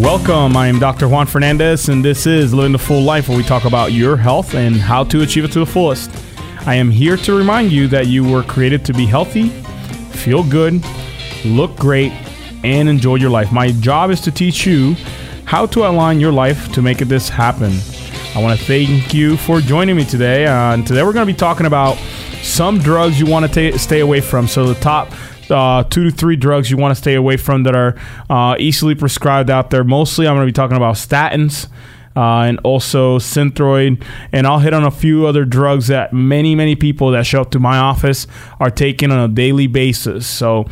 Welcome. I am Dr. Juan Fernandez, and this is Living the Full Life, where we talk about your health and how to achieve it to the fullest. I am here to remind you that you were created to be healthy, feel good, look great, and enjoy your life. My job is to teach you how to align your life to make this happen. I want to thank you for joining me today. Uh, and today we're going to be talking about some drugs you want to stay away from. So, the top uh, two to three drugs you want to stay away from that are uh, easily prescribed out there. Mostly, I'm going to be talking about statins. Uh, and also Synthroid. And I'll hit on a few other drugs that many, many people that show up to my office are taking on a daily basis. So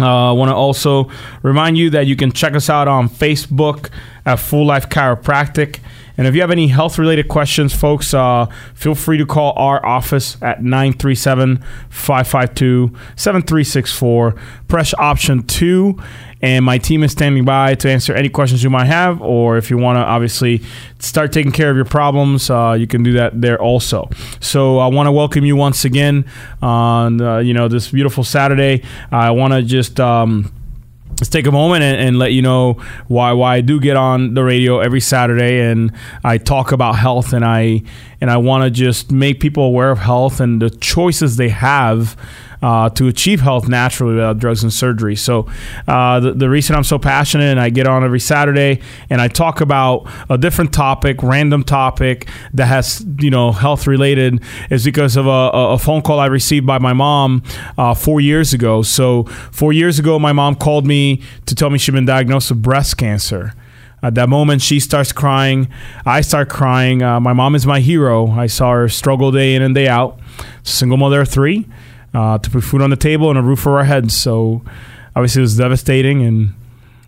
uh, I want to also remind you that you can check us out on Facebook at Full Life Chiropractic. And if you have any health related questions, folks, uh, feel free to call our office at 937 552 7364. Press option two, and my team is standing by to answer any questions you might have. Or if you want to obviously start taking care of your problems, uh, you can do that there also. So I want to welcome you once again on uh, you know this beautiful Saturday. I want to just. Um, let's take a moment and, and, let you know why why I do get on the radio every Saturday and I talk about health and I and I want to just make people aware of health and the choices they have uh, to achieve health naturally without drugs and surgery. So, uh, the, the reason I'm so passionate and I get on every Saturday and I talk about a different topic, random topic that has, you know, health related is because of a, a phone call I received by my mom uh, four years ago. So, four years ago, my mom called me to tell me she'd been diagnosed with breast cancer. At that moment, she starts crying. I start crying. Uh, my mom is my hero. I saw her struggle day in and day out. Single mother of three uh, to put food on the table and a roof over our heads. So obviously it was devastating, and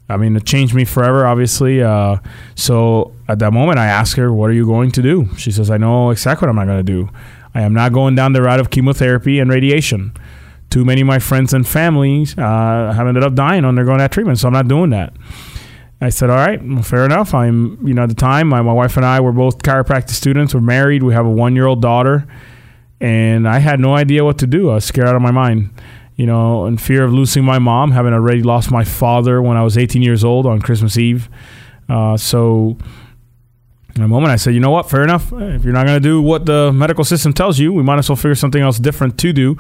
I mean it changed me forever. Obviously, uh, so at that moment I asked her, "What are you going to do?" She says, "I know exactly what I'm not going to do. I am not going down the route of chemotherapy and radiation." Too many of my friends and families uh, have ended up dying undergoing that treatment, so I'm not doing that. I said, all right, well, fair enough. I'm, you know, at the time, my, my wife and I were both chiropractic students. We're married. We have a one year old daughter and I had no idea what to do. I was scared out of my mind, you know, in fear of losing my mom, having already lost my father when I was 18 years old on Christmas Eve. Uh, so, in a moment, I said, you know what? Fair enough. If you're not going to do what the medical system tells you, we might as well figure something else different to do.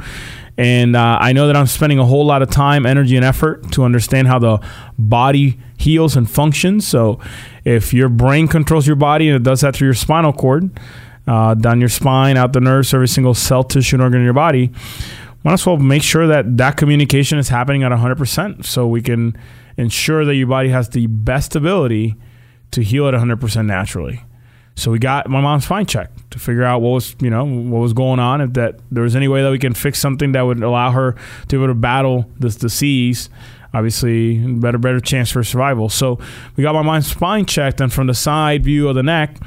And uh, I know that I'm spending a whole lot of time, energy, and effort to understand how the body heals and functions. So, if your brain controls your body and it does that through your spinal cord, uh, down your spine, out the nerves, every single cell, tissue, and organ in your body. Might as well make sure that that communication is happening at 100% so we can ensure that your body has the best ability to heal at 100% naturally. So we got my mom's spine checked to figure out what was, you know, what was going on. If that there was any way that we can fix something that would allow her to be able to battle this disease, obviously better better chance for survival. So we got my mom's spine checked, and from the side view of the neck,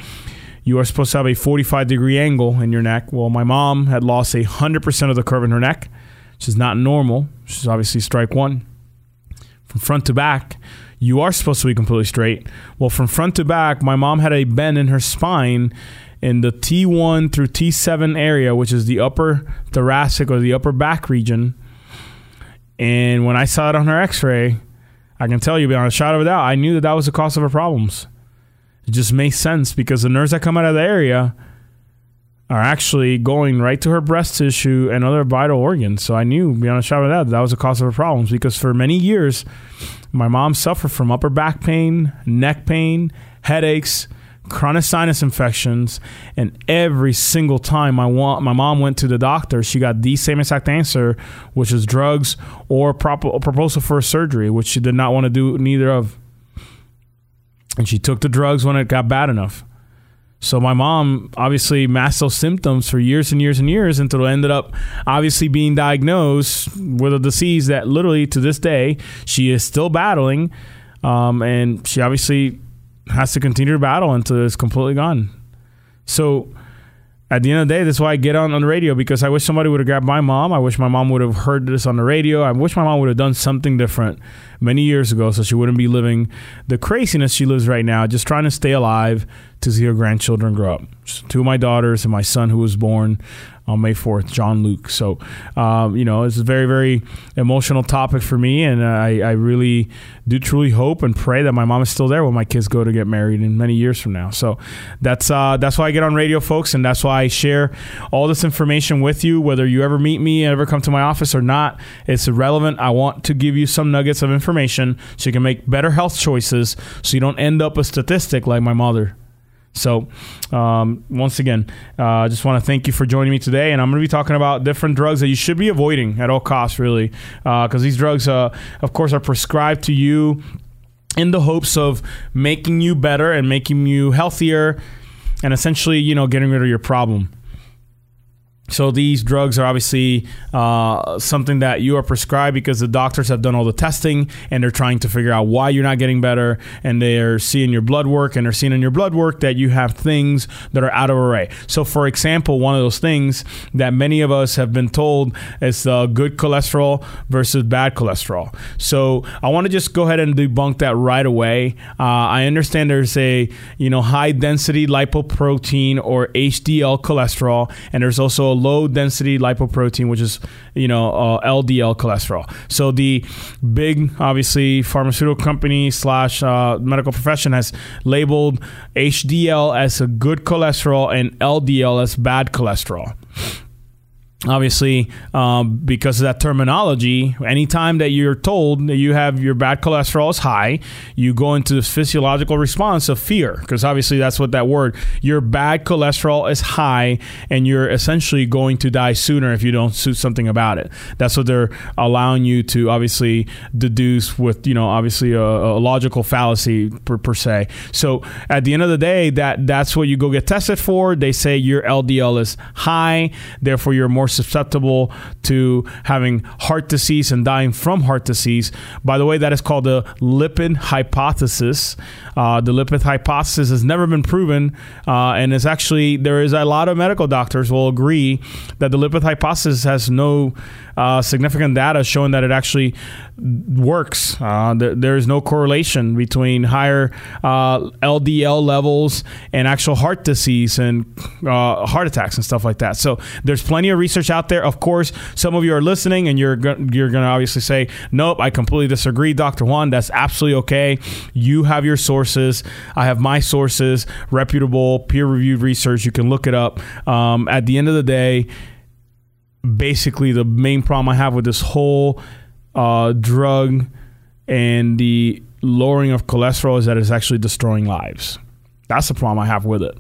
you are supposed to have a 45 degree angle in your neck. Well, my mom had lost a 100% of the curve in her neck, which is not normal. She's obviously strike one. From front to back, you are supposed to be completely straight. Well, from front to back, my mom had a bend in her spine in the T1 through T7 area, which is the upper thoracic or the upper back region. And when I saw it on her x ray, I can tell you beyond a shadow of a doubt, I knew that that was the cause of her problems. It just makes sense because the nerves that come out of the area are actually going right to her breast tissue and other vital organs. So I knew beyond a shadow of that that was the cause of her problems because for many years, my mom suffered from upper back pain, neck pain, headaches, chronic sinus infections, and every single time my my mom went to the doctor, she got the same exact answer, which is drugs or a proposal for a surgery, which she did not want to do neither of and she took the drugs when it got bad enough. So my mom obviously masked those symptoms for years and years and years until it ended up obviously being diagnosed with a disease that literally to this day she is still battling, um, and she obviously has to continue to battle until it's completely gone. So at the end of the day, that's why I get on on the radio because I wish somebody would have grabbed my mom. I wish my mom would have heard this on the radio. I wish my mom would have done something different many years ago so she wouldn't be living the craziness she lives right now, just trying to stay alive to see her grandchildren grow up. Two of my daughters and my son who was born on May 4th, John Luke. So, um, you know, it's a very, very emotional topic for me. And I, I really do truly hope and pray that my mom is still there when my kids go to get married in many years from now. So that's, uh, that's why I get on radio, folks. And that's why I share all this information with you, whether you ever meet me, ever come to my office or not. It's irrelevant. I want to give you some nuggets of information so you can make better health choices so you don't end up a statistic like my mother. So, um, once again, uh, I uh, just want to thank you for joining me today. And I'm going to be talking about different drugs that you should be avoiding at all costs, really, because uh, these drugs, uh, of course, are prescribed to you in the hopes of making you better and making you healthier and essentially, you know, getting rid of your problem. So these drugs are obviously uh, something that you are prescribed because the doctors have done all the testing and they're trying to figure out why you're not getting better. And they're seeing your blood work and they're seeing in your blood work that you have things that are out of array. So, for example, one of those things that many of us have been told is uh, good cholesterol versus bad cholesterol. So I want to just go ahead and debunk that right away. Uh, I understand there's a you know high density lipoprotein or HDL cholesterol, and there's also a low density lipoprotein, which is you know uh, LDL cholesterol. So the big, obviously, pharmaceutical company slash uh, medical profession has labeled HDL as a good cholesterol and LDL as bad cholesterol obviously um, because of that terminology anytime that you're told that you have your bad cholesterol is high you go into this physiological response of fear because obviously that's what that word your bad cholesterol is high and you're essentially going to die sooner if you don't do something about it. That's what they're allowing you to obviously deduce with you know obviously a, a logical fallacy per, per se. So at the end of the day that that's what you go get tested for. They say your ldl is high therefore you're more more susceptible to having heart disease and dying from heart disease. By the way, that is called the lipid hypothesis. Uh, the lipid hypothesis has never been proven, uh, and it's actually there is a lot of medical doctors will agree that the lipid hypothesis has no uh, significant data showing that it actually works. Uh, there is no correlation between higher uh, LDL levels and actual heart disease and uh, heart attacks and stuff like that. So there's plenty of research out there. Of course, some of you are listening and you're go- you're going to obviously say, "Nope, I completely disagree, Dr. Juan. That's absolutely okay. You have your sources. I have my sources, reputable, peer-reviewed research. You can look it up. Um, at the end of the day." Basically the main problem I have with this whole uh, drug and the lowering of cholesterol is that it's actually destroying lives. That's the problem I have with it.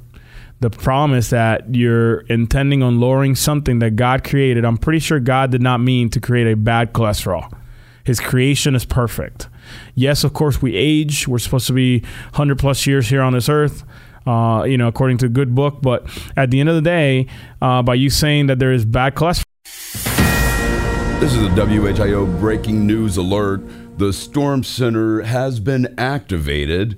The problem is that you're intending on lowering something that God created. I'm pretty sure God did not mean to create a bad cholesterol. His creation is perfect. Yes, of course, we age. We're supposed to be 100 plus years here on this earth. Uh, you know, according to a good book. But at the end of the day, uh, by you saying that there is bad cholesterol, this is a WHIO breaking news alert. The Storm Center has been activated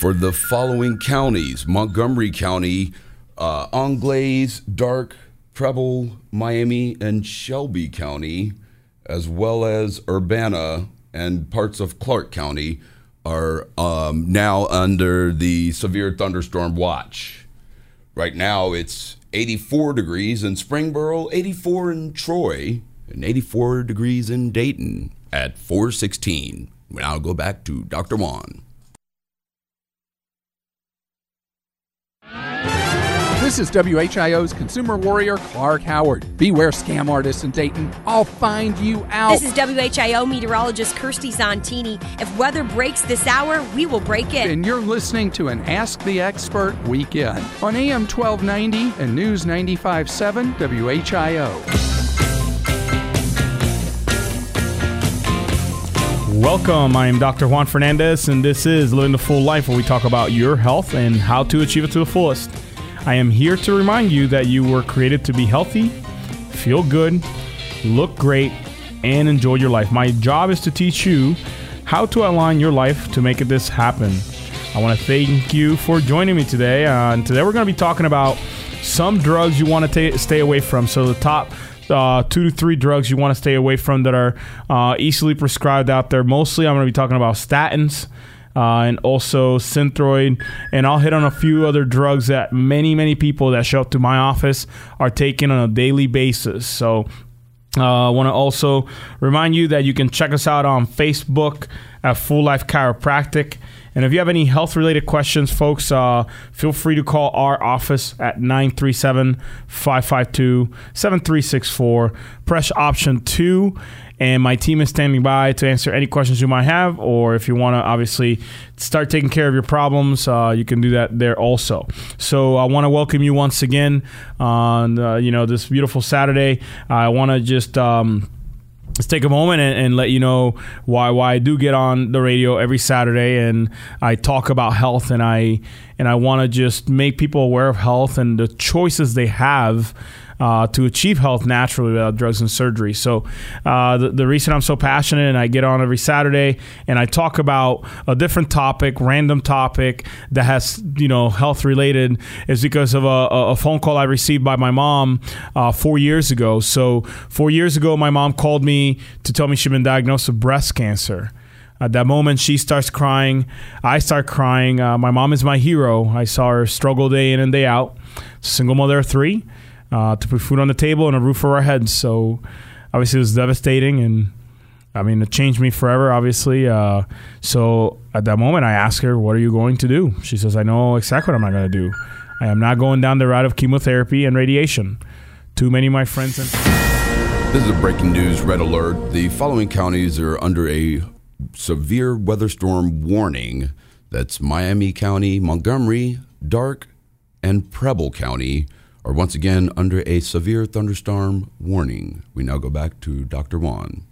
for the following counties Montgomery County, uh, Auglaize, Darke, Preble, Miami, and Shelby County, as well as Urbana and parts of Clark County, are um, now under the severe thunderstorm watch. Right now, it's 84 degrees in Springboro, 84 in Troy, and 84 degrees in Dayton at 416. We Now I'll go back to Dr. Juan. This is WHIO's consumer warrior, Clark Howard. Beware scam artists in Dayton. I'll find you out. This is WHIO meteorologist Kirstie Zontini. If weather breaks this hour, we will break it. And you're listening to an Ask the Expert weekend on AM 1290 and News 95.7 WHIO. Welcome. I am Dr. Juan Fernandez, and this is Living the Full Life, where we talk about your health and how to achieve it to the fullest. I am here to remind you that you were created to be healthy, feel good, look great, and enjoy your life. My job is to teach you how to align your life to make this happen. I want to thank you for joining me today. Uh, and today we're going to be talking about some drugs you want to stay away from. So the top uh, two to three drugs you want to stay away from that are uh, easily prescribed out there. Mostly, I'm going to be talking about statins. Uh, and also Synthroid. And I'll hit on a few other drugs that many, many people that show up to my office are taking on a daily basis. So uh, I want to also remind you that you can check us out on Facebook at Full Life Chiropractic. And if you have any health related questions, folks, uh, feel free to call our office at 937 552 7364. Press option two, and my team is standing by to answer any questions you might have. Or if you want to obviously start taking care of your problems, uh, you can do that there also. So I want to welcome you once again on uh, you know this beautiful Saturday. I want to just. Um, let's take a moment and, and, let you know why why I do get on the radio every Saturday and I talk about health and I and I want to just make people aware of health and the choices they have uh, to achieve health naturally without drugs and surgery. So, uh, the, the, reason I'm so passionate and I get on every Saturday and I talk about a different topic, random topic that has, you know, health related is because of a, a phone call I received by my mom uh, four years ago. So, four years ago, my mom called me to tell me she'd been diagnosed with breast cancer. At that moment, she starts crying. I start crying. Uh, my mom is my hero. I saw her struggle day in and day out. Single mother of three uh, to put food on the table and a roof over our heads. So obviously it was devastating, and I mean it changed me forever. Obviously, uh, so at that moment I asked her, "What are you going to do?" She says, "I know exactly what I'm not going to do. I am not going down the route of chemotherapy and radiation." Too many of my friends and this is a breaking news red alert. The following counties are under a severe weather storm warning. That's Miami County, Montgomery, Darke, and Preble County are once again under a severe thunderstorm warning. We now go back to Dr. Juan.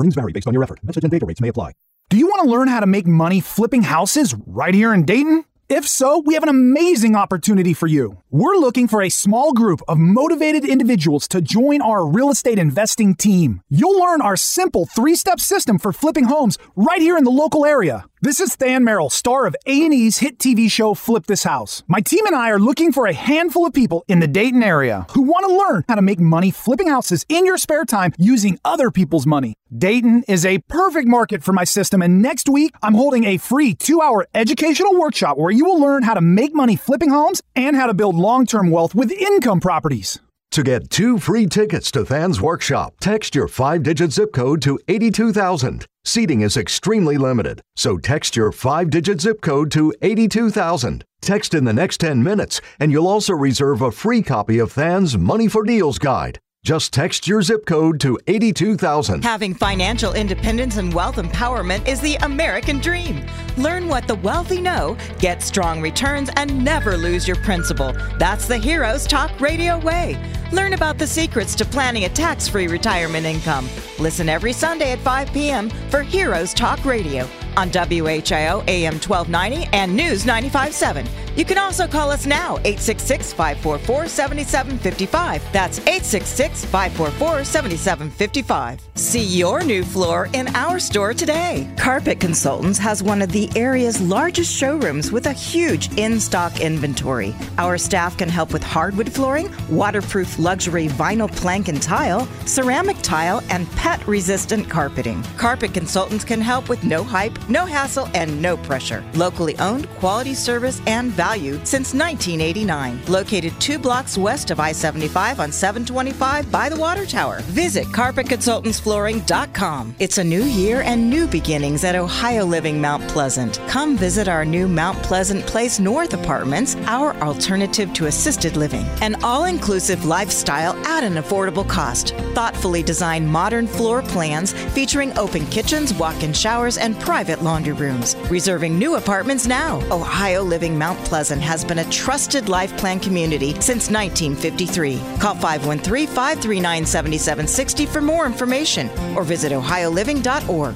Earnings vary based on your effort. Message and data rates may apply. Do you want to learn how to make money flipping houses right here in Dayton? If so, we have an amazing opportunity for you. We're looking for a small group of motivated individuals to join our real estate investing team. You'll learn our simple three step system for flipping homes right here in the local area. This is Than Merrill, star of A&E's hit TV show Flip This House. My team and I are looking for a handful of people in the Dayton area who want to learn how to make money flipping houses in your spare time using other people's money. Dayton is a perfect market for my system, and next week I'm holding a free two hour educational workshop where you will learn how to make money flipping homes and how to build long term wealth with income properties. To get two free tickets to Than's workshop, text your five digit zip code to 82000. Seating is extremely limited, so text your five digit zip code to 82000. Text in the next 10 minutes, and you'll also reserve a free copy of Than's Money for Deals guide. Just text your zip code to 82000. Having financial independence and wealth empowerment is the American dream. Learn what the wealthy know, get strong returns, and never lose your principal. That's the Heroes Talk Radio way. Learn about the secrets to planning a tax free retirement income. Listen every Sunday at 5 p.m. for Heroes Talk Radio on WHIO AM 1290 and News 957. You can also call us now, 866 544 7755. That's 866 544 7755. See your new floor in our store today. Carpet Consultants has one of the area's largest showrooms with a huge in stock inventory. Our staff can help with hardwood flooring, waterproof luxury vinyl plank and tile, ceramic tile, and pet resistant carpeting. Carpet Consultants can help with no hype, no hassle, and no pressure. Locally owned, quality service, and value since 1989. Located two blocks west of I 75 on 725 by the Water Tower. Visit carpetconsultantsflooring.com. It's a new year and new beginnings at Ohio Living Mount Pleasant. Come visit our new Mount Pleasant Place North apartments, our alternative to assisted living. An all inclusive lifestyle at an affordable cost. Thoughtfully designed modern floor plans featuring open kitchens, walk in showers, and private laundry rooms. Reserving new apartments now. Ohio Living Mount Pleasant has been a trusted life plan community since 1953. Call 513 539 7760 for more information or visit ohioliving.org.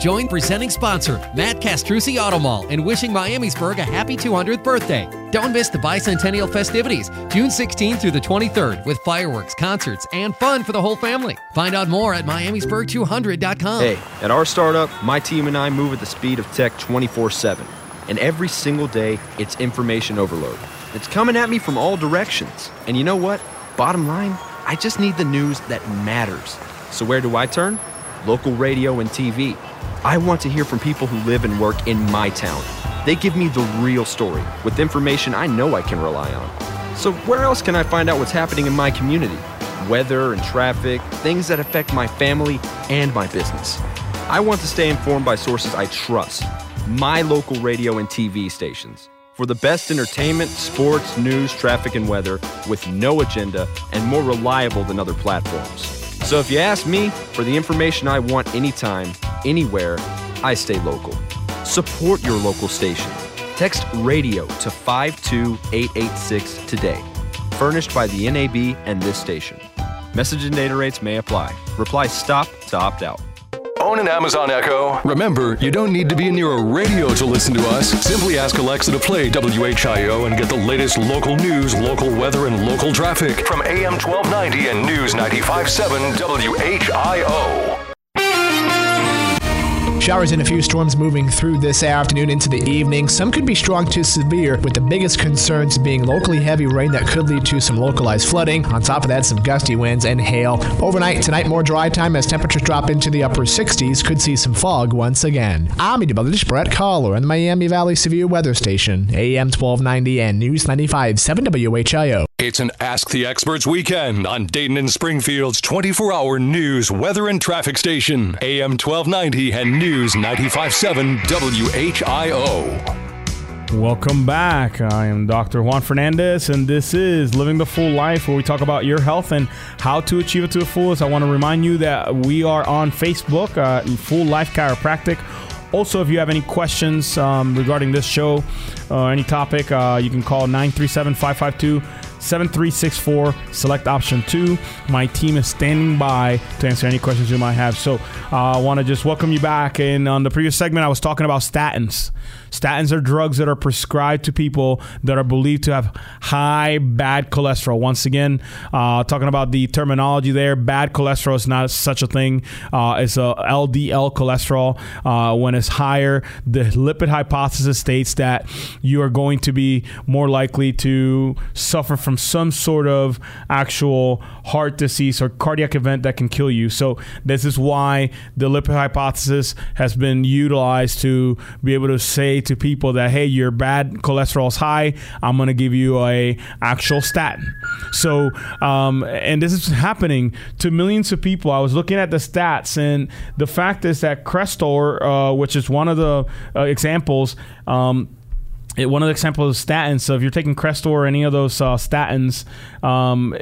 Join presenting sponsor Matt Castrucci Auto Mall in wishing Miamisburg a happy 200th birthday. Don't miss the bicentennial festivities, June 16th through the 23rd, with fireworks, concerts, and fun for the whole family. Find out more at miamisburg200.com. Hey, at our startup, my team and I move at the speed of tech 24 7. And every single day, it's information overload. It's coming at me from all directions. And you know what? Bottom line, I just need the news that matters. So where do I turn? Local radio and TV. I want to hear from people who live and work in my town. They give me the real story with information I know I can rely on. So, where else can I find out what's happening in my community? Weather and traffic, things that affect my family and my business. I want to stay informed by sources I trust my local radio and TV stations. For the best entertainment, sports, news, traffic, and weather with no agenda and more reliable than other platforms. So if you ask me for the information I want anytime, anywhere, I stay local. Support your local station. Text radio to 52886 today. Furnished by the NAB and this station. Message and data rates may apply. Reply STOP to opt out. Own an Amazon Echo? Remember, you don't need to be near a radio to listen to us. Simply ask Alexa to play WHIO and get the latest local news, local weather, and local traffic from AM 1290 and News 95.7 WHIO. Showers and a few storms moving through this afternoon into the evening. Some could be strong to severe, with the biggest concerns being locally heavy rain that could lead to some localized flooding. On top of that, some gusty winds and hail. Overnight tonight, more dry time as temperatures drop into the upper 60s. Could see some fog once again. I'm meteorologist Brett Collar in the Miami Valley Severe Weather Station, AM 1290 and News 95 7 WHIO. It's an Ask the Experts weekend on Dayton and Springfield's 24 hour news, weather, and traffic station, AM 1290 and News 957 WHIO. Welcome back. I am Dr. Juan Fernandez, and this is Living the Full Life, where we talk about your health and how to achieve it to the fullest. I want to remind you that we are on Facebook, uh, Full Life Chiropractic. Also, if you have any questions um, regarding this show or any topic, uh, you can call 937 552 7364, select option two. My team is standing by to answer any questions you might have. So uh, I want to just welcome you back. And on the previous segment, I was talking about statins. Statins are drugs that are prescribed to people that are believed to have high bad cholesterol. Once again, uh, talking about the terminology there, bad cholesterol is not such a thing. Uh, it's a LDL cholesterol. Uh, when it's higher, the lipid hypothesis states that you are going to be more likely to suffer from some sort of actual heart disease or cardiac event that can kill you. So this is why the lipid hypothesis has been utilized to be able to say to people that hey, your bad cholesterol is high. I'm to give you a actual statin. So um, and this is happening to millions of people. I was looking at the stats, and the fact is that Crestor, uh, which is one of the uh, examples. Um, it, one of the examples of statins. So if you're taking Crestor or any of those uh, statins, um,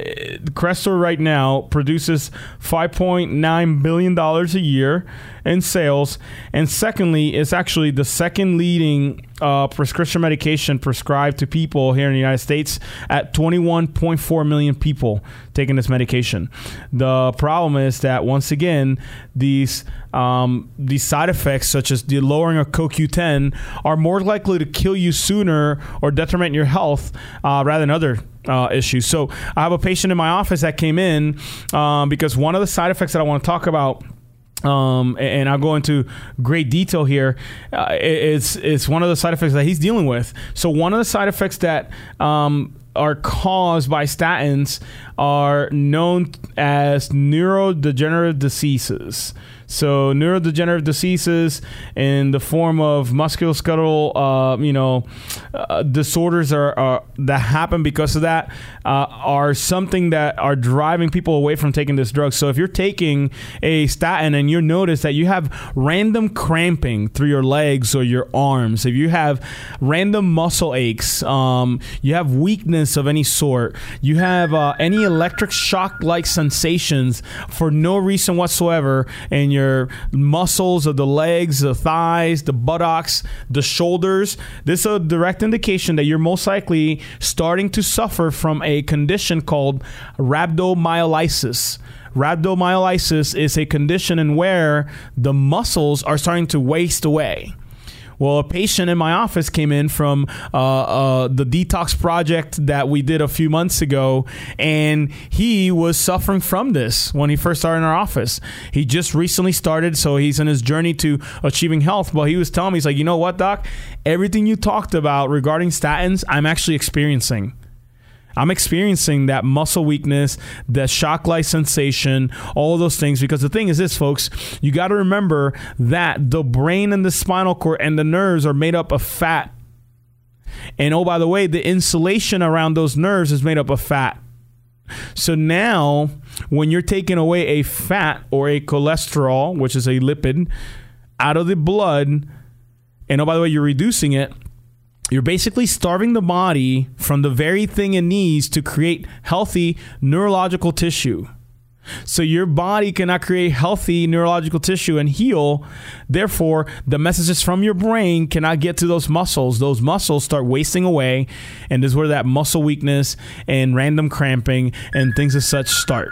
Crestor right now produces 5.9 billion dollars a year in sales, and secondly, it's actually the second leading uh, prescription medication prescribed to people here in the United States at 21.4 million people taking this medication. The problem is that once again, these um, these side effects, such as the lowering of CoQ10, are more likely to kill you sooner or detriment your health uh, rather than other uh, issues. So I have a patient in my office that came in um, because one of the side effects that I want to talk about um, and I'll go into great detail here. Uh, it's it's one of the side effects that he's dealing with. So one of the side effects that um, are caused by statins are known as neurodegenerative diseases. So neurodegenerative diseases in the form of musculoskeletal, uh, you know, uh, disorders are, are, that happen because of that uh, are something that are driving people away from taking this drug. So if you're taking a statin and you notice that you have random cramping through your legs or your arms, if you have random muscle aches, um, you have weakness of any sort, you have uh, any electric shock-like sensations for no reason whatsoever, and your muscles of the legs, the thighs, the buttocks, the shoulders. This is a direct indication that you're most likely starting to suffer from a condition called rhabdomyolysis. Rhabdomyolysis is a condition in where the muscles are starting to waste away. Well, a patient in my office came in from uh, uh, the detox project that we did a few months ago, and he was suffering from this when he first started in our office. He just recently started, so he's in his journey to achieving health. But he was telling me, he's like, you know what, doc? Everything you talked about regarding statins, I'm actually experiencing. I'm experiencing that muscle weakness, that shock like sensation, all of those things. Because the thing is this, folks, you got to remember that the brain and the spinal cord and the nerves are made up of fat. And oh, by the way, the insulation around those nerves is made up of fat. So now, when you're taking away a fat or a cholesterol, which is a lipid, out of the blood, and oh, by the way, you're reducing it, you're basically starving the body from the very thing it needs to create healthy neurological tissue. So your body cannot create healthy neurological tissue and heal. Therefore, the messages from your brain cannot get to those muscles. Those muscles start wasting away, and this is where that muscle weakness and random cramping and things as such start.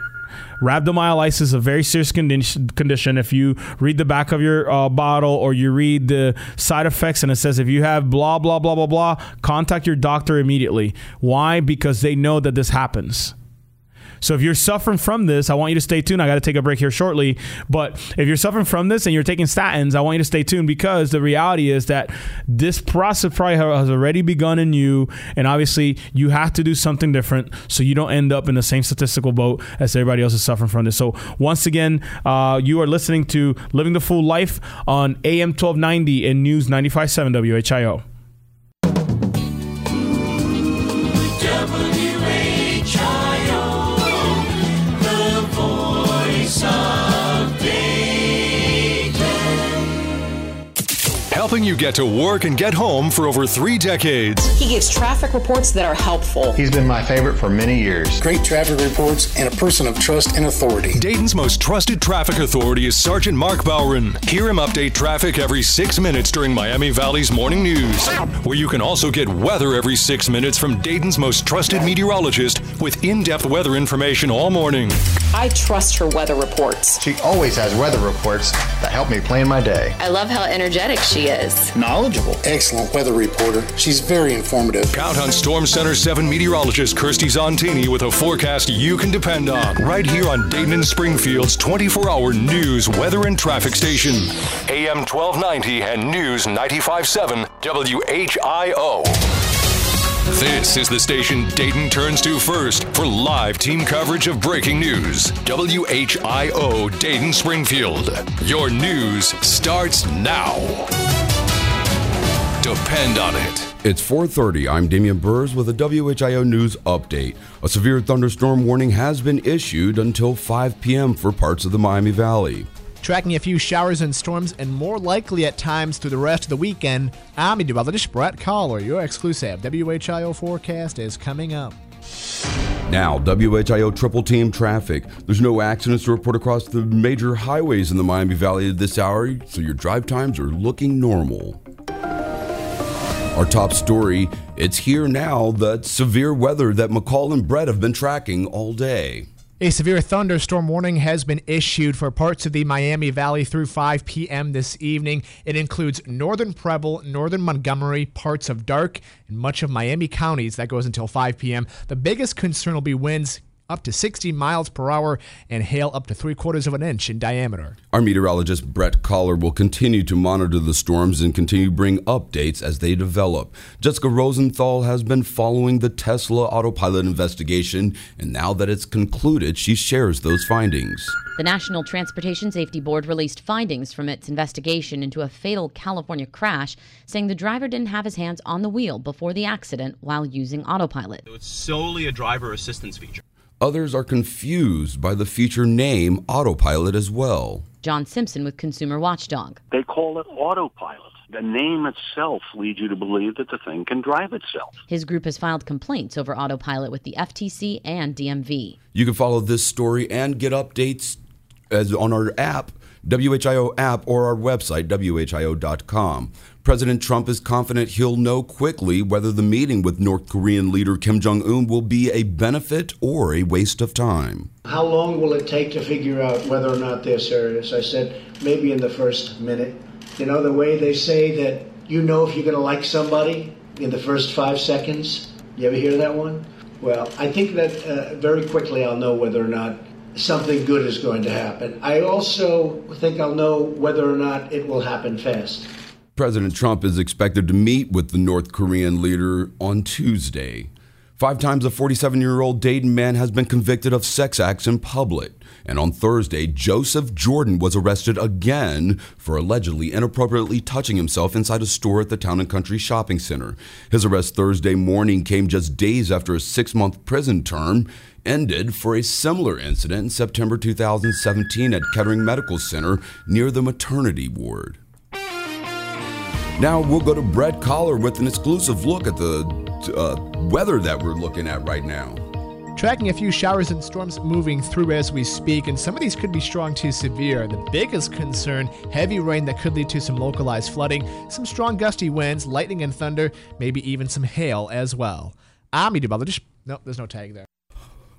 Rhabdomyolysis is a very serious condition. If you read the back of your uh, bottle or you read the side effects and it says if you have blah, blah, blah, blah, blah, contact your doctor immediately. Why? Because they know that this happens. So if you're suffering from this, I want you to stay tuned. I got to take a break here shortly. But if you're suffering from this and you're taking statins, I want you to stay tuned because the reality is that this process probably has already begun in you. And obviously, you have to do something different so you don't end up in the same statistical boat as everybody else is suffering from this. So once again, uh, you are listening to Living the Full Life on AM 1290 and News 95.7 WHIO. Helping you get to work and get home for over three decades. He gives traffic reports that are helpful. He's been my favorite for many years. Great traffic reports and a person of trust and authority. Dayton's most trusted traffic authority is Sergeant Mark Bowron. Hear him update traffic every six minutes during Miami Valley's morning news, where you can also get weather every six minutes from Dayton's most trusted meteorologist with in depth weather information all morning. I trust her weather reports. She always has weather reports that help me plan my day. I love how energetic she is is. Knowledgeable. Excellent weather reporter. She's very informative. Count on Storm Center 7 meteorologist Kirstie Zontini with a forecast you can depend on. Right here on Dayton and Springfield's 24 hour news, weather, and traffic station. AM 1290 and News 957 WHIO. This is the station Dayton turns to first for live team coverage of breaking news. WHIO Dayton Springfield. Your news starts now. Depend on it. It's 4:30. I'm Damian Burrs with a WHIO news update. A severe thunderstorm warning has been issued until 5 p.m. for parts of the Miami Valley. Tracking a few showers and storms and more likely at times through the rest of the weekend, I'm meteorologist Brett Collar. Your exclusive WHIO forecast is coming up. Now, WHIO triple team traffic. There's no accidents to report across the major highways in the Miami Valley at this hour, so your drive times are looking normal. Our top story it's here now that severe weather that McCall and Brett have been tracking all day. A severe thunderstorm warning has been issued for parts of the Miami Valley through 5 p.m. this evening. It includes northern Preble, northern Montgomery, parts of Darke, and much of Miami counties. That goes until 5 p.m. The biggest concern will be winds up to 60 miles per hour and hail up to three quarters of an inch in diameter. Our meteorologist Brett Collar will continue to monitor the storms and continue to bring updates as they develop. Jessica Rosenthal has been following the Tesla autopilot investigation, and now that it's concluded, she shares those findings. The National Transportation Safety Board released findings from its investigation into a fatal California crash, saying the driver didn't have his hands on the wheel before the accident while using autopilot. It's solely a driver assistance feature. Others are confused by the feature name autopilot as well. John Simpson with Consumer Watchdog. They call it autopilot. The name itself leads you to believe that the thing can drive itself. His group has filed complaints over autopilot with the FTC and DMV. You can follow this story and get updates as on our app, WHIO app, or our website, WHIO.com. President Trump is confident he'll know quickly whether the meeting with North Korean leader Kim Jong un will be a benefit or a waste of time. How long will it take to figure out whether or not they're serious? I said, maybe in the first minute. You know, the way they say that you know if you're going to like somebody in the first five seconds. You ever hear that one? Well, I think that uh, very quickly I'll know whether or not something good is going to happen. I also think I'll know whether or not it will happen fast. President Trump is expected to meet with the North Korean leader on Tuesday. Five times a 47 year old Dayton man has been convicted of sex acts in public. And on Thursday, Joseph Jordan was arrested again for allegedly inappropriately touching himself inside a store at the Town and Country Shopping Center. His arrest Thursday morning came just days after a six month prison term ended for a similar incident in September 2017 at Kettering Medical Center near the maternity ward. Now we'll go to Brett Collar with an exclusive look at the uh, weather that we're looking at right now. Tracking a few showers and storms moving through as we speak, and some of these could be strong to severe. The biggest concern heavy rain that could lead to some localized flooding, some strong gusty winds, lightning and thunder, maybe even some hail as well. I'm Bangladesh. Nope, there's no tag there.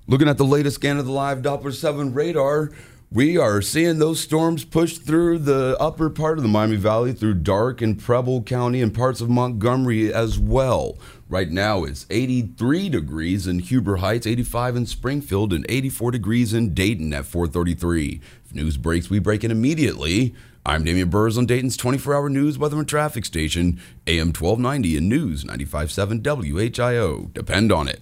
Looking at the latest scan of the live Doppler 7 radar, we are seeing those storms push through the upper part of the Miami Valley through Darke and Preble County and parts of Montgomery as well. Right now it's 83 degrees in Huber Heights, 85 in Springfield, and 84 degrees in Dayton at 433. If news breaks, we break it immediately. I'm Damian Burrs on Dayton's 24 hour news, weather, and traffic station, AM 1290 and News 957 WHIO. Depend on it.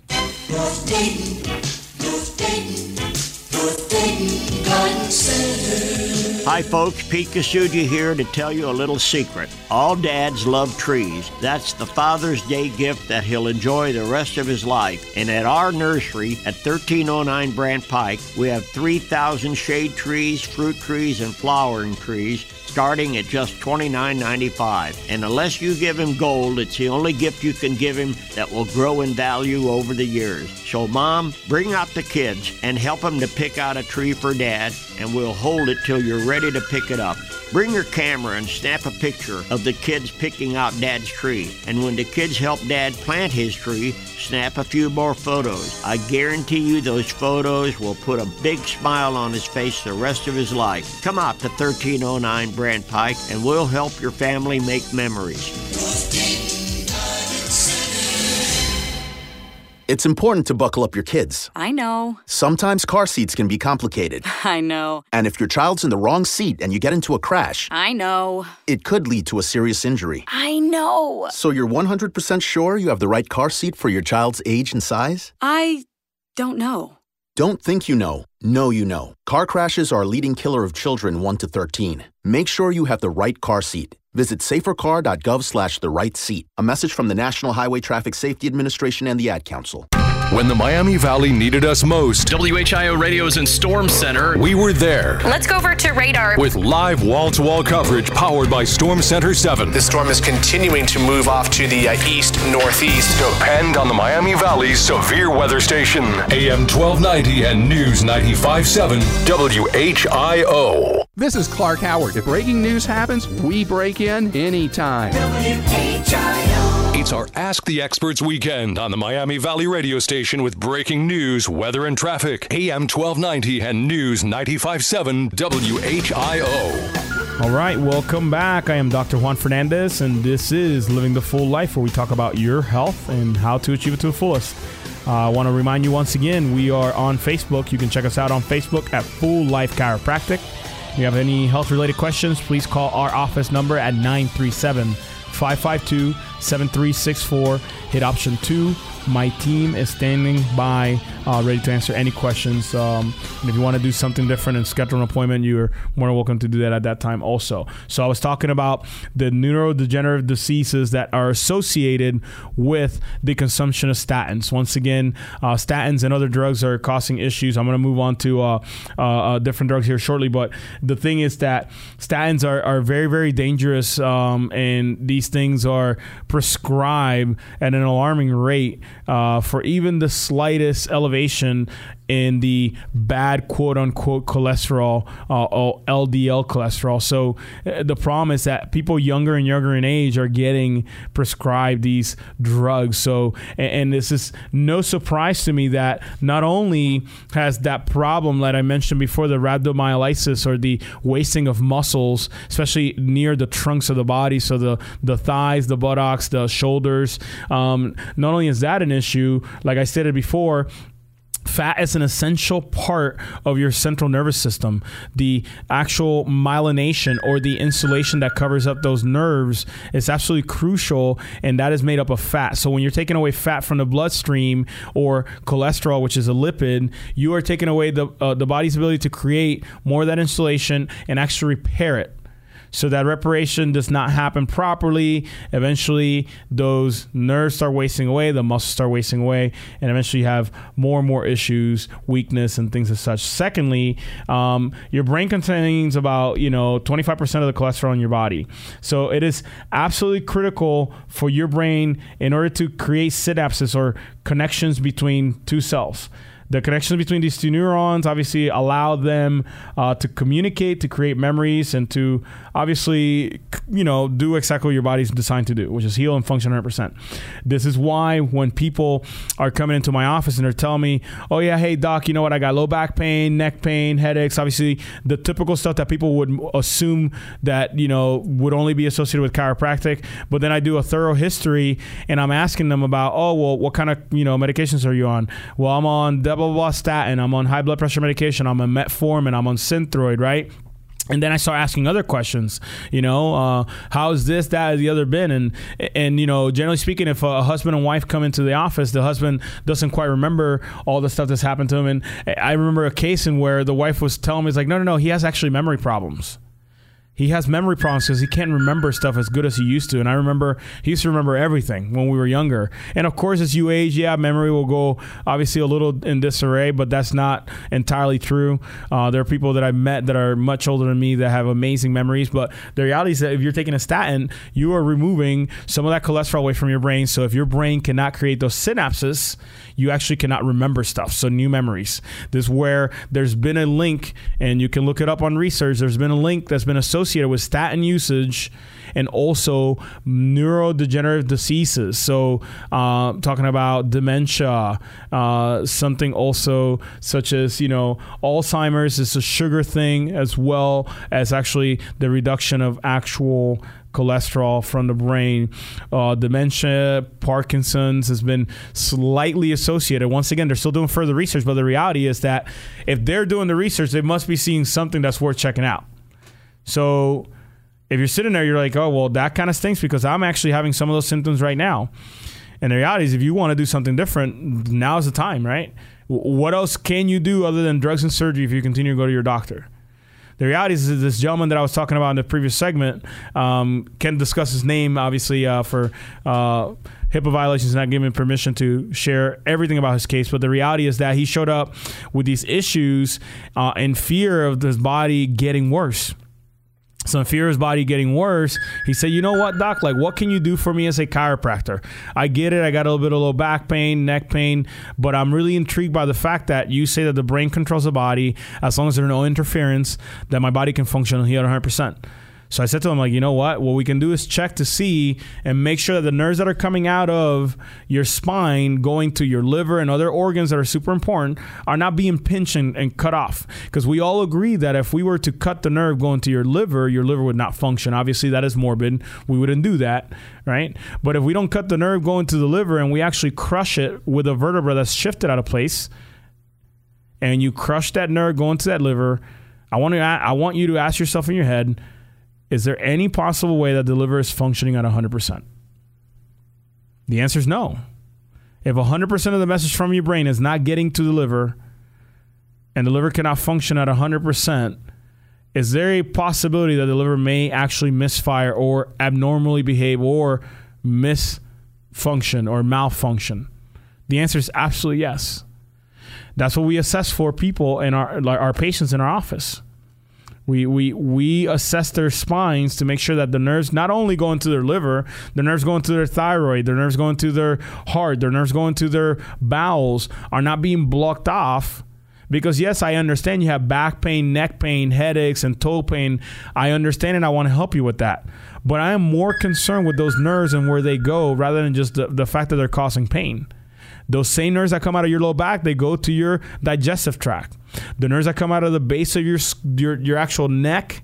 Hi, folks. Pete Kasuja here to tell you a little secret. All dads love trees. That's the Father's Day gift that he'll enjoy the rest of his life. And at our nursery at 1309 Brandt Pike, we have 3,000 shade trees, fruit trees, and flowering trees starting at just $29.95. And unless you give him gold, it's the only gift you can give him that will grow in value over the years. So, Mom, bring out the kids and help them to pick out a tree for Dad, and we'll hold it till you're ready to pick it up. Bring your camera and snap a picture of the kids picking out Dad's tree. And when the kids help Dad plant his tree, snap a few more photos. I guarantee you those photos will put a big smile on his face the rest of his life. Come out to 1309 Brandt Pike and we'll help your family make memories. It's important to buckle up your kids. I know. Sometimes car seats can be complicated. I know. And if your child's in the wrong seat and you get into a crash, I know. it could lead to a serious injury. I know. So you're 100% sure you have the right car seat for your child's age and size? I don't know. Don't think you know. Know you know. Car crashes are a leading killer of children 1 to 13. Make sure you have the right car seat. Visit safercar.gov slash the right seat. A message from the National Highway Traffic Safety Administration and the Ad Council. When the Miami Valley needed us most, WHIO Radio's in Storm Center. we were there. Let's go over to radar. With live wall to wall coverage powered by Storm Center 7. The storm is continuing to move off to the uh, east northeast. Depend on the Miami Valley's severe weather station. AM 1290 and News 957 WHIO. This is Clark Howard. If breaking news happens, we break in anytime. W-H-I-O. It's our Ask the Experts weekend on the Miami Valley radio station with breaking news, weather, and traffic. AM 1290 and News 957 WHIO. All right, welcome back. I am Dr. Juan Fernandez, and this is Living the Full Life, where we talk about your health and how to achieve it to the fullest. Uh, I want to remind you once again, we are on Facebook. You can check us out on Facebook at Full Life Chiropractic. If you have any health related questions, please call our office number at 937 552 7364. Hit option two. My team is standing by, uh, ready to answer any questions. Um, and if you want to do something different and schedule an appointment, you're more than welcome to do that at that time also. So I was talking about the neurodegenerative diseases that are associated with the consumption of statins. Once again, uh, statins and other drugs are causing issues. I'm going to move on to uh, uh, uh, different drugs here shortly, but the thing is that statins are, are very, very dangerous, um, and these things are prescribed at an alarming rate uh, for even the slightest elevation in the bad quote unquote cholesterol uh, LDL cholesterol. So uh, the problem is that people younger and younger in age are getting prescribed these drugs. So and, and this is no surprise to me that not only has that problem that I mentioned before, the rhabdomyolysis or the wasting of muscles, especially near the trunks of the body, so the the thighs, the buttocks, the shoulders. Um, not only is that an issue, like I stated before, Fat is an essential part of your central nervous system. The actual myelination or the insulation that covers up those nerves is absolutely crucial, and that is made up of fat. So, when you're taking away fat from the bloodstream or cholesterol, which is a lipid, you are taking away the, uh, the body's ability to create more of that insulation and actually repair it. So that reparation does not happen properly. Eventually, those nerves start wasting away, the muscles start wasting away, and eventually you have more and more issues, weakness, and things as such. Secondly, um, your brain contains about you know 25% of the cholesterol in your body. So it is absolutely critical for your brain in order to create synapses or connections between two cells the connections between these two neurons obviously allow them uh, to communicate, to create memories, and to obviously, you know, do exactly what your body's designed to do, which is heal and function 100%. This is why when people are coming into my office and they're telling me, oh, yeah, hey, doc, you know what? I got low back pain, neck pain, headaches, obviously the typical stuff that people would assume that, you know, would only be associated with chiropractic. But then I do a thorough history and I'm asking them about, oh, well, what kind of, you know, medications are you on? Well, I'm on double blah, blah, statin. I'm on high blood pressure medication. I'm on metformin. I'm on Synthroid, right? And then I start asking other questions. You know, uh, how's this, that, the other been? And and you know, generally speaking, if a husband and wife come into the office, the husband doesn't quite remember all the stuff that's happened to him. And I remember a case in where the wife was telling me, "It's like, no, no, no, he has actually memory problems." He has memory problems because he can't remember stuff as good as he used to. And I remember he used to remember everything when we were younger. And of course, as you age, yeah, memory will go obviously a little in disarray, but that's not entirely true. Uh, there are people that I've met that are much older than me that have amazing memories. But the reality is that if you're taking a statin, you are removing some of that cholesterol away from your brain. So if your brain cannot create those synapses, you actually cannot remember stuff. So new memories. This is where there's been a link, and you can look it up on research. There's been a link that's been associated with statin usage and also neurodegenerative diseases. So, uh, talking about dementia, uh, something also such as, you know, Alzheimer's is a sugar thing as well as actually the reduction of actual cholesterol from the brain. Uh, dementia, Parkinson's has been slightly associated. Once again, they're still doing further research, but the reality is that if they're doing the research, they must be seeing something that's worth checking out. So if you're sitting there, you're like, oh, well, that kind of stinks because I'm actually having some of those symptoms right now. And the reality is, if you want to do something different, now's the time, right? What else can you do other than drugs and surgery if you continue to go to your doctor? The reality is, this gentleman that I was talking about in the previous segment um, can't discuss his name, obviously, uh, for. Uh, HIPAA violations not giving permission to share everything about his case. But the reality is that he showed up with these issues uh, in fear of his body getting worse some fear his body getting worse. He said, "You know what, doc? Like, what can you do for me as a chiropractor? I get it. I got a little bit of low back pain, neck pain, but I'm really intrigued by the fact that you say that the brain controls the body as long as there's no interference, that my body can function here 100 percent." So I said to him, like, you know what? What we can do is check to see and make sure that the nerves that are coming out of your spine, going to your liver and other organs that are super important, are not being pinched and, and cut off. Because we all agree that if we were to cut the nerve going to your liver, your liver would not function. Obviously, that is morbid. We wouldn't do that, right? But if we don't cut the nerve going to the liver and we actually crush it with a vertebra that's shifted out of place, and you crush that nerve going to that liver, I want to I want you to ask yourself in your head is there any possible way that the liver is functioning at 100%? The answer is no. If 100% of the message from your brain is not getting to the liver and the liver cannot function at 100%, is there a possibility that the liver may actually misfire or abnormally behave or misfunction or malfunction? The answer is absolutely yes. That's what we assess for people and our, our patients in our office. We, we, we assess their spines to make sure that the nerves not only go into their liver, the nerves go into their thyroid, their nerves go into their heart, their nerves go into their bowels are not being blocked off Because yes, I understand you have back pain, neck pain, headaches, and toe pain. I understand and I want to help you with that. But I am more concerned with those nerves and where they go rather than just the, the fact that they're causing pain. Those same nerves that come out of your low back, they go to your digestive tract. The nerves that come out of the base of your your, your actual neck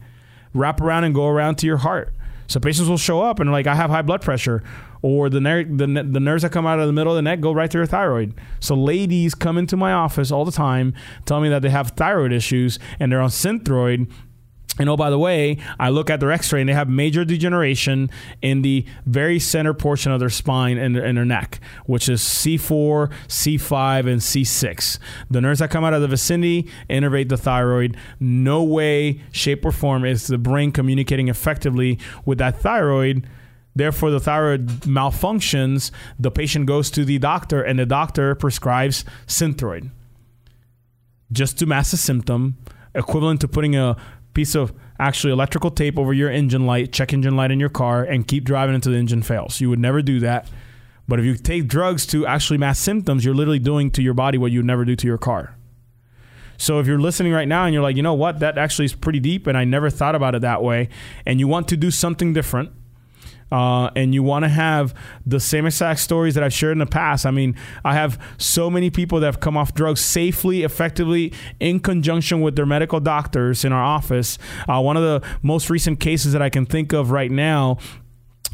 wrap around and go around to your heart. So patients will show up and like I have high blood pressure, or the ner- the, the nerves that come out of the middle of the neck go right to your thyroid. So ladies come into my office all the time, tell me that they have thyroid issues and they're on Synthroid and oh, by the way, I look at their x ray and they have major degeneration in the very center portion of their spine and, and their neck, which is C4, C5, and C6. The nerves that come out of the vicinity innervate the thyroid. No way, shape, or form is the brain communicating effectively with that thyroid. Therefore, the thyroid malfunctions. The patient goes to the doctor, and the doctor prescribes Synthroid just to mask the symptom, equivalent to putting a piece of actually electrical tape over your engine light, check engine light in your car, and keep driving until the engine fails. You would never do that. But if you take drugs to actually mask symptoms, you're literally doing to your body what you would never do to your car. So if you're listening right now and you're like, you know what, that actually is pretty deep, and I never thought about it that way, and you want to do something different, uh, and you want to have the same exact stories that I've shared in the past. I mean, I have so many people that have come off drugs safely, effectively, in conjunction with their medical doctors in our office. Uh, one of the most recent cases that I can think of right now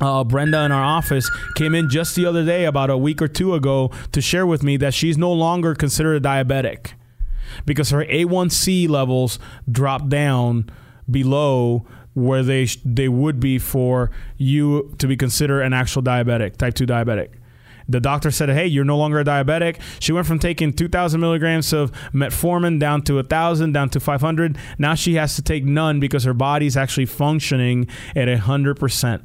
uh, Brenda in our office came in just the other day, about a week or two ago, to share with me that she's no longer considered a diabetic because her A1C levels dropped down below where they sh- they would be for you to be considered an actual diabetic, type two diabetic. The doctor said, "Hey, you're no longer a diabetic." She went from taking 2,000 milligrams of metformin down to 1,000, down to 500. Now she has to take none because her body's actually functioning at 100 percent.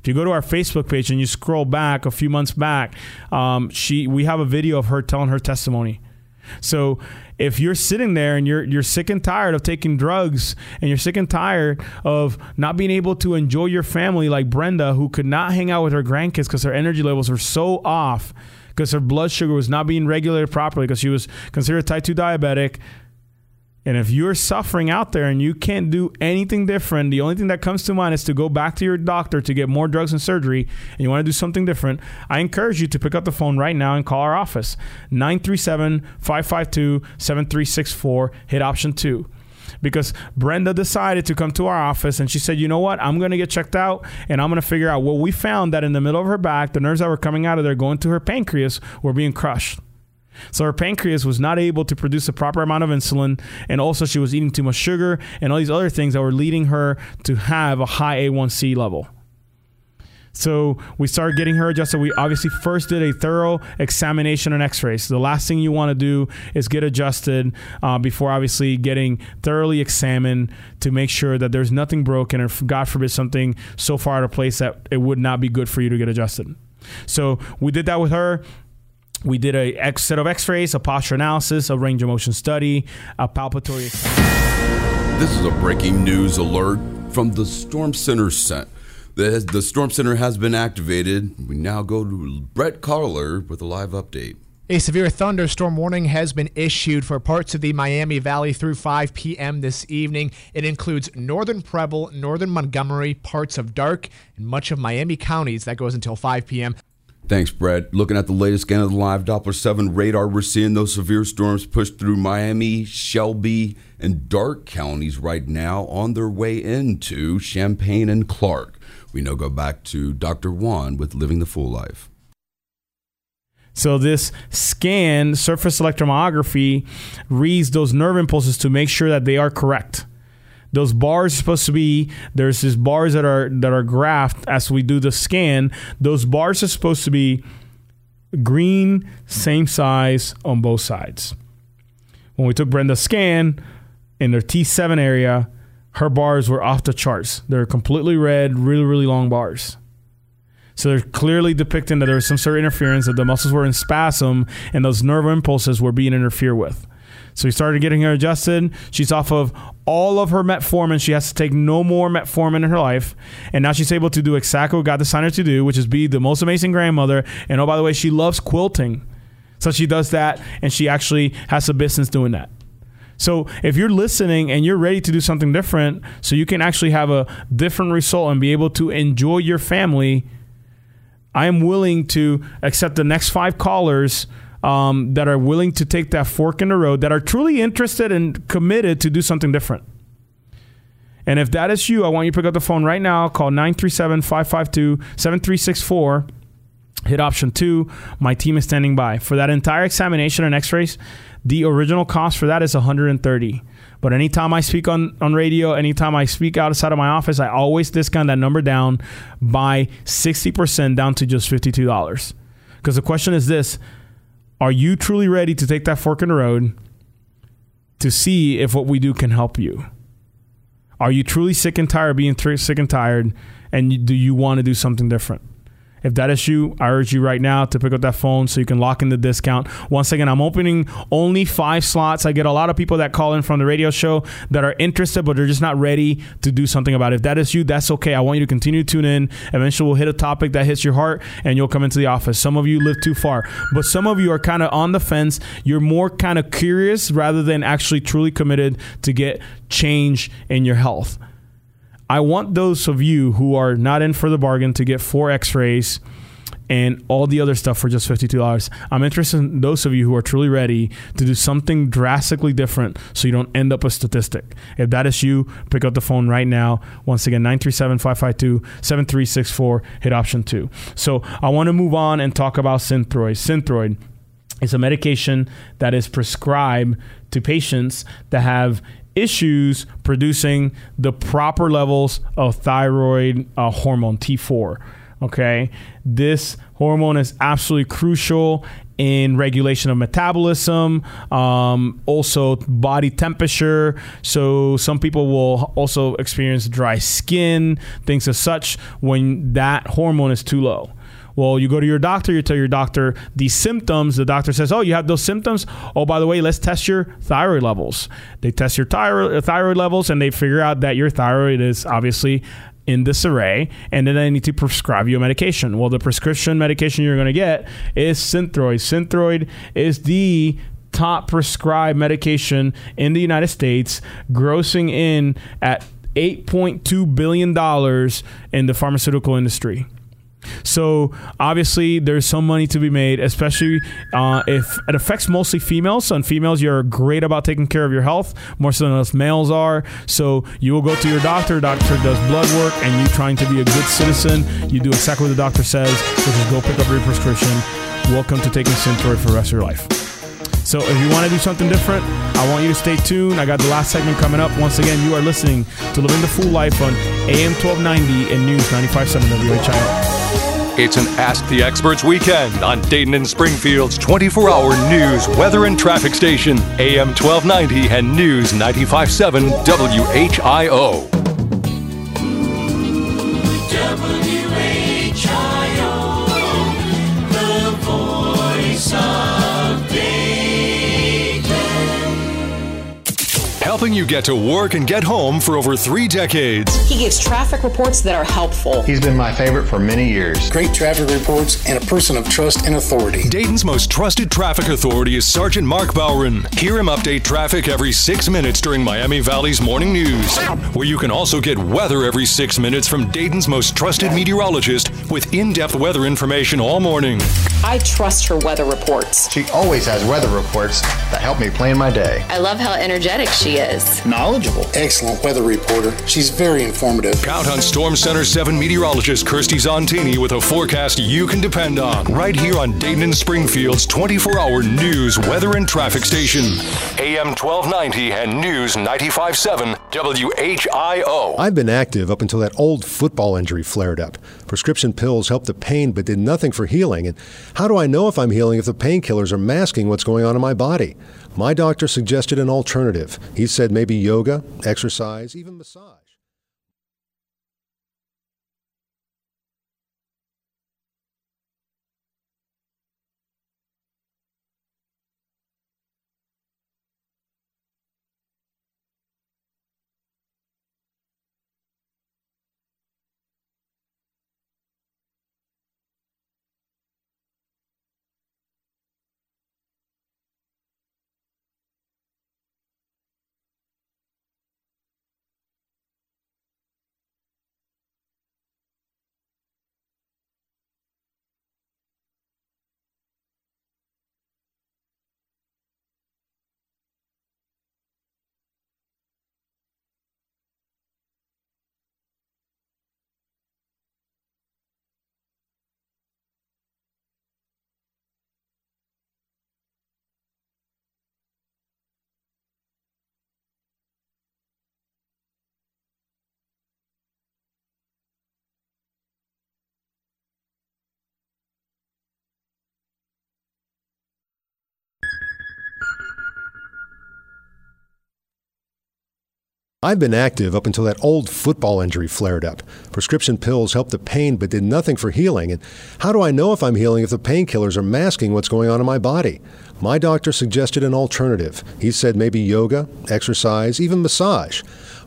If you go to our Facebook page and you scroll back a few months back, um, she we have a video of her telling her testimony. So if you're sitting there and you're you're sick and tired of taking drugs and you're sick and tired of not being able to enjoy your family like Brenda who could not hang out with her grandkids because her energy levels were so off because her blood sugar was not being regulated properly because she was considered type 2 diabetic and if you're suffering out there and you can't do anything different, the only thing that comes to mind is to go back to your doctor to get more drugs and surgery, and you want to do something different, I encourage you to pick up the phone right now and call our office 937 552 7364, hit option two. Because Brenda decided to come to our office and she said, you know what? I'm going to get checked out and I'm going to figure out what we found that in the middle of her back, the nerves that were coming out of there going to her pancreas were being crushed. So her pancreas was not able to produce a proper amount of insulin, and also she was eating too much sugar and all these other things that were leading her to have a high A1C level. So we started getting her adjusted. We obviously first did a thorough examination and X-rays. The last thing you want to do is get adjusted uh, before obviously getting thoroughly examined to make sure that there's nothing broken, or God forbid something so far out of place that it would not be good for you to get adjusted. So we did that with her. We did a X set of X-rays, a posture analysis, a range of motion study, a palpatory. This is a breaking news alert from the Storm Center set. The, the Storm Center has been activated. We now go to Brett Collar with a live update. A severe thunderstorm warning has been issued for parts of the Miami Valley through 5 p.m. this evening. It includes northern Preble, northern Montgomery, parts of Darke, and much of Miami counties. That goes until 5 p.m. Thanks, Brett. Looking at the latest scan of the live Doppler 7 radar, we're seeing those severe storms push through Miami, Shelby, and Darke counties right now on their way into Champaign and Clark. We now go back to Dr. Juan with Living the Full Life. So this scan, surface electromyography, reads those nerve impulses to make sure that they are correct those bars are supposed to be there's these bars that are that are graphed as we do the scan. Those bars are supposed to be green same size on both sides. When we took brenda's scan in their t7 area her bars were off the charts. They're completely red really really long bars. So they're clearly depicting that there was some sort of interference that the muscles were in spasm and those nerve impulses were being interfered with so we started getting her adjusted. She's off of all of her metformin. She has to take no more metformin in her life. And now she's able to do exactly what God designed her to do, which is be the most amazing grandmother. And oh, by the way, she loves quilting. So she does that and she actually has a business doing that. So if you're listening and you're ready to do something different, so you can actually have a different result and be able to enjoy your family, I am willing to accept the next five callers um, that are willing to take that fork in the road, that are truly interested and committed to do something different. And if that is you, I want you to pick up the phone right now. Call 937 552 7364. Hit option two. My team is standing by. For that entire examination and x rays, the original cost for that is 130 but anytime I speak on, on radio, anytime I speak outside of my office, I always discount that number down by 60% down to just $52. Because the question is this Are you truly ready to take that fork in the road to see if what we do can help you? Are you truly sick and tired of being sick and tired? And do you want to do something different? If that is you, I urge you right now to pick up that phone so you can lock in the discount. Once again, I'm opening only five slots. I get a lot of people that call in from the radio show that are interested, but they're just not ready to do something about it. If that is you, that's okay. I want you to continue to tune in. Eventually, we'll hit a topic that hits your heart and you'll come into the office. Some of you live too far, but some of you are kind of on the fence. You're more kind of curious rather than actually truly committed to get change in your health. I want those of you who are not in for the bargain to get four x rays and all the other stuff for just $52. I'm interested in those of you who are truly ready to do something drastically different so you don't end up a statistic. If that is you, pick up the phone right now. Once again, 937 552 7364, hit option two. So I want to move on and talk about Synthroid. Synthroid is a medication that is prescribed to patients that have issues producing the proper levels of thyroid uh, hormone T4. Okay, this hormone is absolutely crucial in regulation of metabolism, um, also body temperature. So some people will also experience dry skin, things as such, when that hormone is too low. Well, you go to your doctor, you tell your doctor the symptoms. The doctor says, Oh, you have those symptoms? Oh, by the way, let's test your thyroid levels. They test your thyroid, uh, thyroid levels and they figure out that your thyroid is obviously in disarray, and then they need to prescribe you a medication. Well, the prescription medication you're going to get is Synthroid. Synthroid is the top prescribed medication in the United States, grossing in at $8.2 billion in the pharmaceutical industry. So obviously, there's some money to be made, especially uh, if it affects mostly females. So, and females, you're great about taking care of your health more so than us males are. So you will go to your doctor. Doctor does blood work, and you trying to be a good citizen. You do exactly what the doctor says, which is go pick up your prescription. Welcome to taking Synthroid for the rest of your life. So if you want to do something different, I want you to stay tuned. I got the last segment coming up. Once again, you are listening to Living the Full Life on AM 1290 and News 95.7 WHIO. It's an Ask the Experts weekend on Dayton and Springfield's 24 hour news, weather, and traffic station, AM 1290 and News 95.7 WHIO. Helping you get to work and get home for over three decades. He gives traffic reports that are helpful. He's been my favorite for many years. Great traffic reports and a person of trust and authority. Dayton's most trusted traffic authority is Sergeant Mark Bowron. Hear him update traffic every six minutes during Miami Valley's morning news, where you can also get weather every six minutes from Dayton's most trusted meteorologist with in depth weather information all morning. I trust her weather reports. She always has weather reports that help me plan my day. I love how energetic she is. Knowledgeable. Excellent weather reporter. She's very informative. Count on Storm Center 7 meteorologist Kirstie Zontini with a forecast you can depend on. Right here on Dayton and Springfield's 24 hour news, weather, and traffic station. AM 1290 and News 957 WHIO. I've been active up until that old football injury flared up. Prescription pills helped the pain but did nothing for healing. And how do I know if I'm healing if the painkillers are masking what's going on in my body? My doctor suggested an alternative. He said maybe yoga, exercise, even massage. I've been active up until that old football injury flared up. Prescription pills helped the pain but did nothing for healing. And how do I know if I'm healing if the painkillers are masking what's going on in my body? My doctor suggested an alternative. He said maybe yoga, exercise, even massage.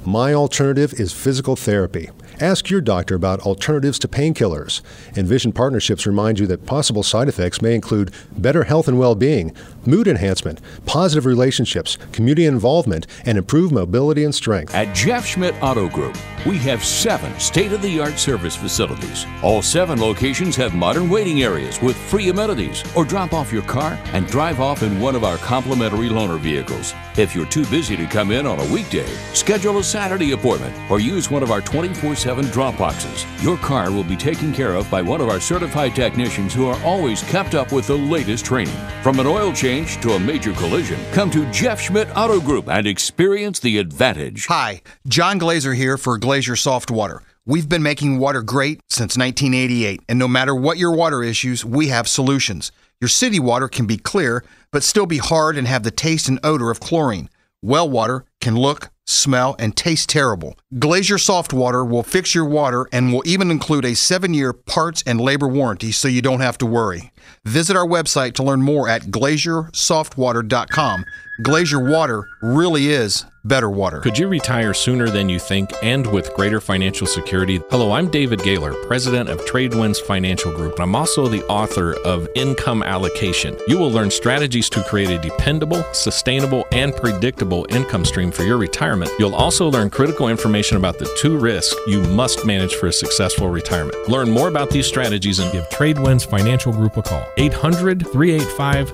My alternative is physical therapy. Ask your doctor about alternatives to painkillers. Envision Partnerships remind you that possible side effects may include better health and well being, mood enhancement, positive relationships, community involvement, and improved mobility and strength. At Jeff Schmidt Auto Group, we have seven state of the art service facilities. All seven locations have modern waiting areas with free amenities, or drop off your car and drive off in one of our complimentary loaner vehicles. If you're too busy to come in on a weekday, schedule a Saturday appointment or use one of our 24 7 drop boxes. Your car will be taken care of by one of our certified technicians who are always kept up with the latest training. From an oil change to a major collision, come to Jeff Schmidt Auto Group and experience the advantage. Hi, John Glazer here for Glazer Soft Water. We've been making water great since 1988, and no matter what your water issues, we have solutions. Your city water can be clear, but still be hard and have the taste and odor of chlorine. Well water can look, smell, and taste terrible. Glazier Soft Water will fix your water and will even include a seven year parts and labor warranty so you don't have to worry. Visit our website to learn more at glaziersoftwater.com. Glazier Water really is better water. Could you retire sooner than you think and with greater financial security? Hello, I'm David Gaylor, president of Tradewinds Financial Group. I'm also the author of Income Allocation. You will learn strategies to create a dependable, sustainable, and predictable income stream for your retirement. You'll also learn critical information about the two risks you must manage for a successful retirement. Learn more about these strategies and give Tradewinds Financial Group a call. 800 385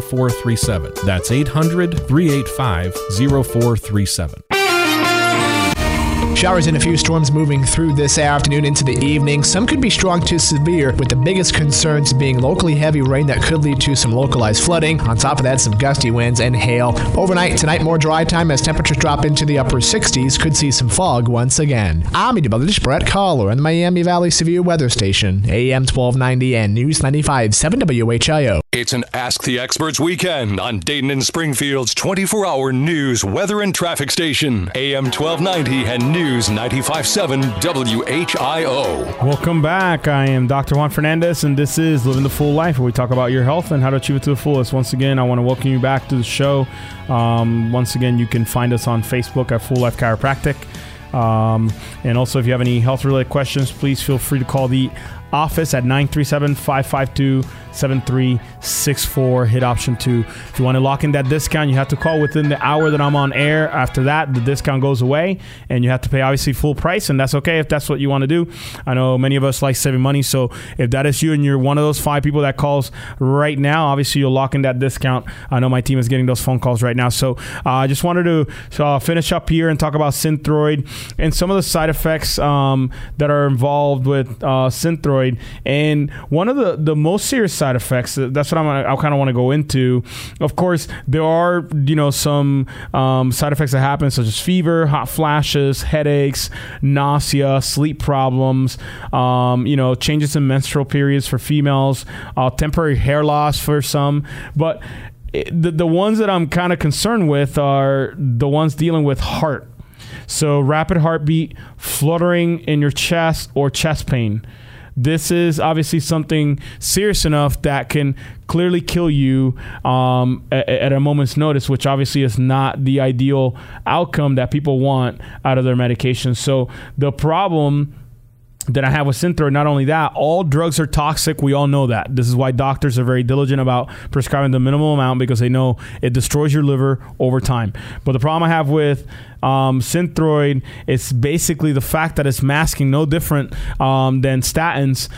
0437. That's 800 385 0437. Showers and a few storms moving through this afternoon into the evening. Some could be strong to severe, with the biggest concerns being locally heavy rain that could lead to some localized flooding. On top of that, some gusty winds and hail. Overnight tonight, more dry time as temperatures drop into the upper 60s. Could see some fog once again. I'm meteorologist Brett Collar in the Miami Valley Severe Weather Station, AM 1290 and News 95.7 WHIO. It's an Ask the Experts weekend on Dayton and Springfield's 24 hour news, weather, and traffic station, AM 1290 and News 95.7 WHIO. Welcome back. I am Dr. Juan Fernandez, and this is Living the Full Life, where we talk about your health and how to achieve it to the fullest. Once again, I want to welcome you back to the show. Um, once again, you can find us on Facebook at Full Life Chiropractic. Um, and also, if you have any health related questions, please feel free to call the office at 937 552 7364. Hit option two. If you want to lock in that discount, you have to call within the hour that I'm on air. After that, the discount goes away and you have to pay obviously full price, and that's okay if that's what you want to do. I know many of us like saving money, so if that is you and you're one of those five people that calls right now, obviously you'll lock in that discount. I know my team is getting those phone calls right now. So uh, I just wanted to uh, finish up here and talk about Synthroid and some of the side effects um, that are involved with uh, Synthroid. And one of the, the most serious side effects, that's what I'm, I kind of want to go into. Of course, there are, you know, some um, side effects that happen, such as fever, hot flashes, headaches, nausea, sleep problems, um, you know, changes in menstrual periods for females, uh, temporary hair loss for some. But the, the ones that I'm kind of concerned with are the ones dealing with heart. So, rapid heartbeat, fluttering in your chest, or chest pain. This is obviously something serious enough that can clearly kill you um, at, at, a moment's notice, which obviously is not the ideal outcome that people want out of their medication. So, the problem that I have with Synthroid. Not only that, all drugs are toxic. We all know that. This is why doctors are very diligent about prescribing the minimal amount because they know it destroys your liver over time. But the problem I have with um, Synthroid is basically the fact that it's masking no different um, than statins.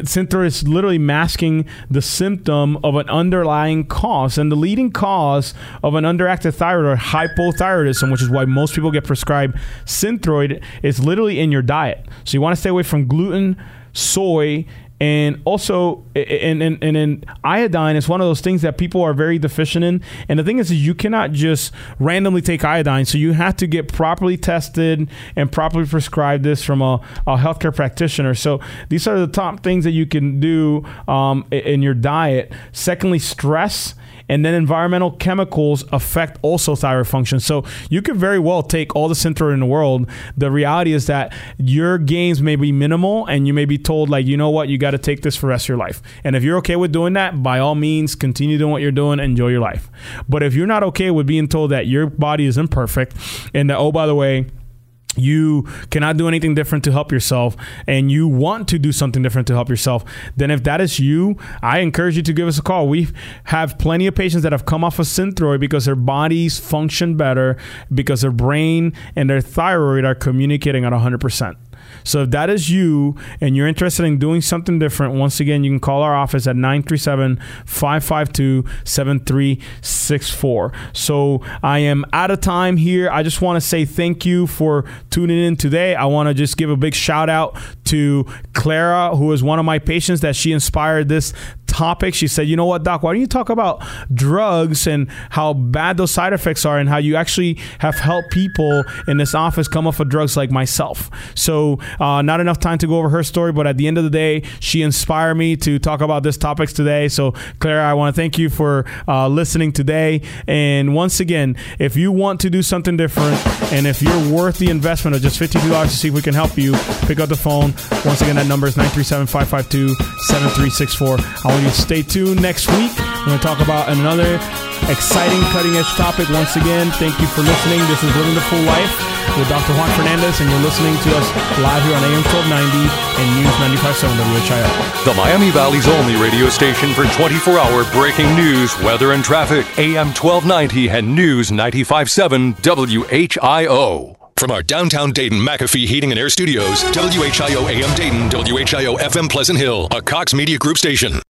Synthroid is literally masking the symptom of an underlying cause. And the leading cause of an underactive thyroid or hypothyroidism, which is why most people get prescribed Synthroid, is literally in your diet. So you want to stay away from gluten, soy, and also and, and, and then iodine is one of those things that people are very deficient in. And the thing is, is you cannot just randomly take iodine. So you have to get properly tested and properly prescribed this from a, a healthcare practitioner. So these are the top things that you can do um, in your diet. Secondly stress And then environmental chemicals affect also thyroid function. So you could very well take all the Synthroid in the world. The reality is that your gains may be minimal and you may be told, like, you know what, you got to take this for the rest of your life. And if you're okay with doing that, by all means, continue doing what you're doing, enjoy your life. But if you're not okay with being told that your body is imperfect and that, oh, by the way, you cannot do anything different to help yourself and you want to do something different to help yourself then if that is you i encourage you to give us a call. We have plenty of patients that have come off of synthroid because their bodies function better because their brain and their thyroid are communicating at 100% so if that is you and you're interested in doing something different, once again, you can call our office at 937 552 7364. So I am out of time here. I just want to say thank you for tuning in today. I want to just give a big shout out to Clara, who is one of my patients that she inspired this topic. She said, You know what, Doc, why don't you talk about drugs and how bad those side effects are and how you actually have helped people in this office come off of drugs like myself? So, uh, not enough time to go over her story, but at the end of the day, she inspired me to talk about this topics today. So, Clara, I want to thank you for uh, listening today. And once again, if you want to do something different and if you're worth the investment of just $52 to see if we can help you, pick up the phone. Once again, that number is 937 552 7364. I want you stay tuned next week. We're going to talk about another exciting, cutting edge topic. Once again, thank you for listening. This is Living the Full Life with Dr. Juan Fernandez, and you're listening to us live here on AM 1290 and News 95.7 WHIO. The Miami Valley's only radio station for 24 hour breaking news, weather, and traffic. AM 1290 and News 95.7 WHIO. From our downtown Dayton McAfee Heating and Air Studios, WHIO AM Dayton, WHIO FM Pleasant Hill, a Cox Media Group station.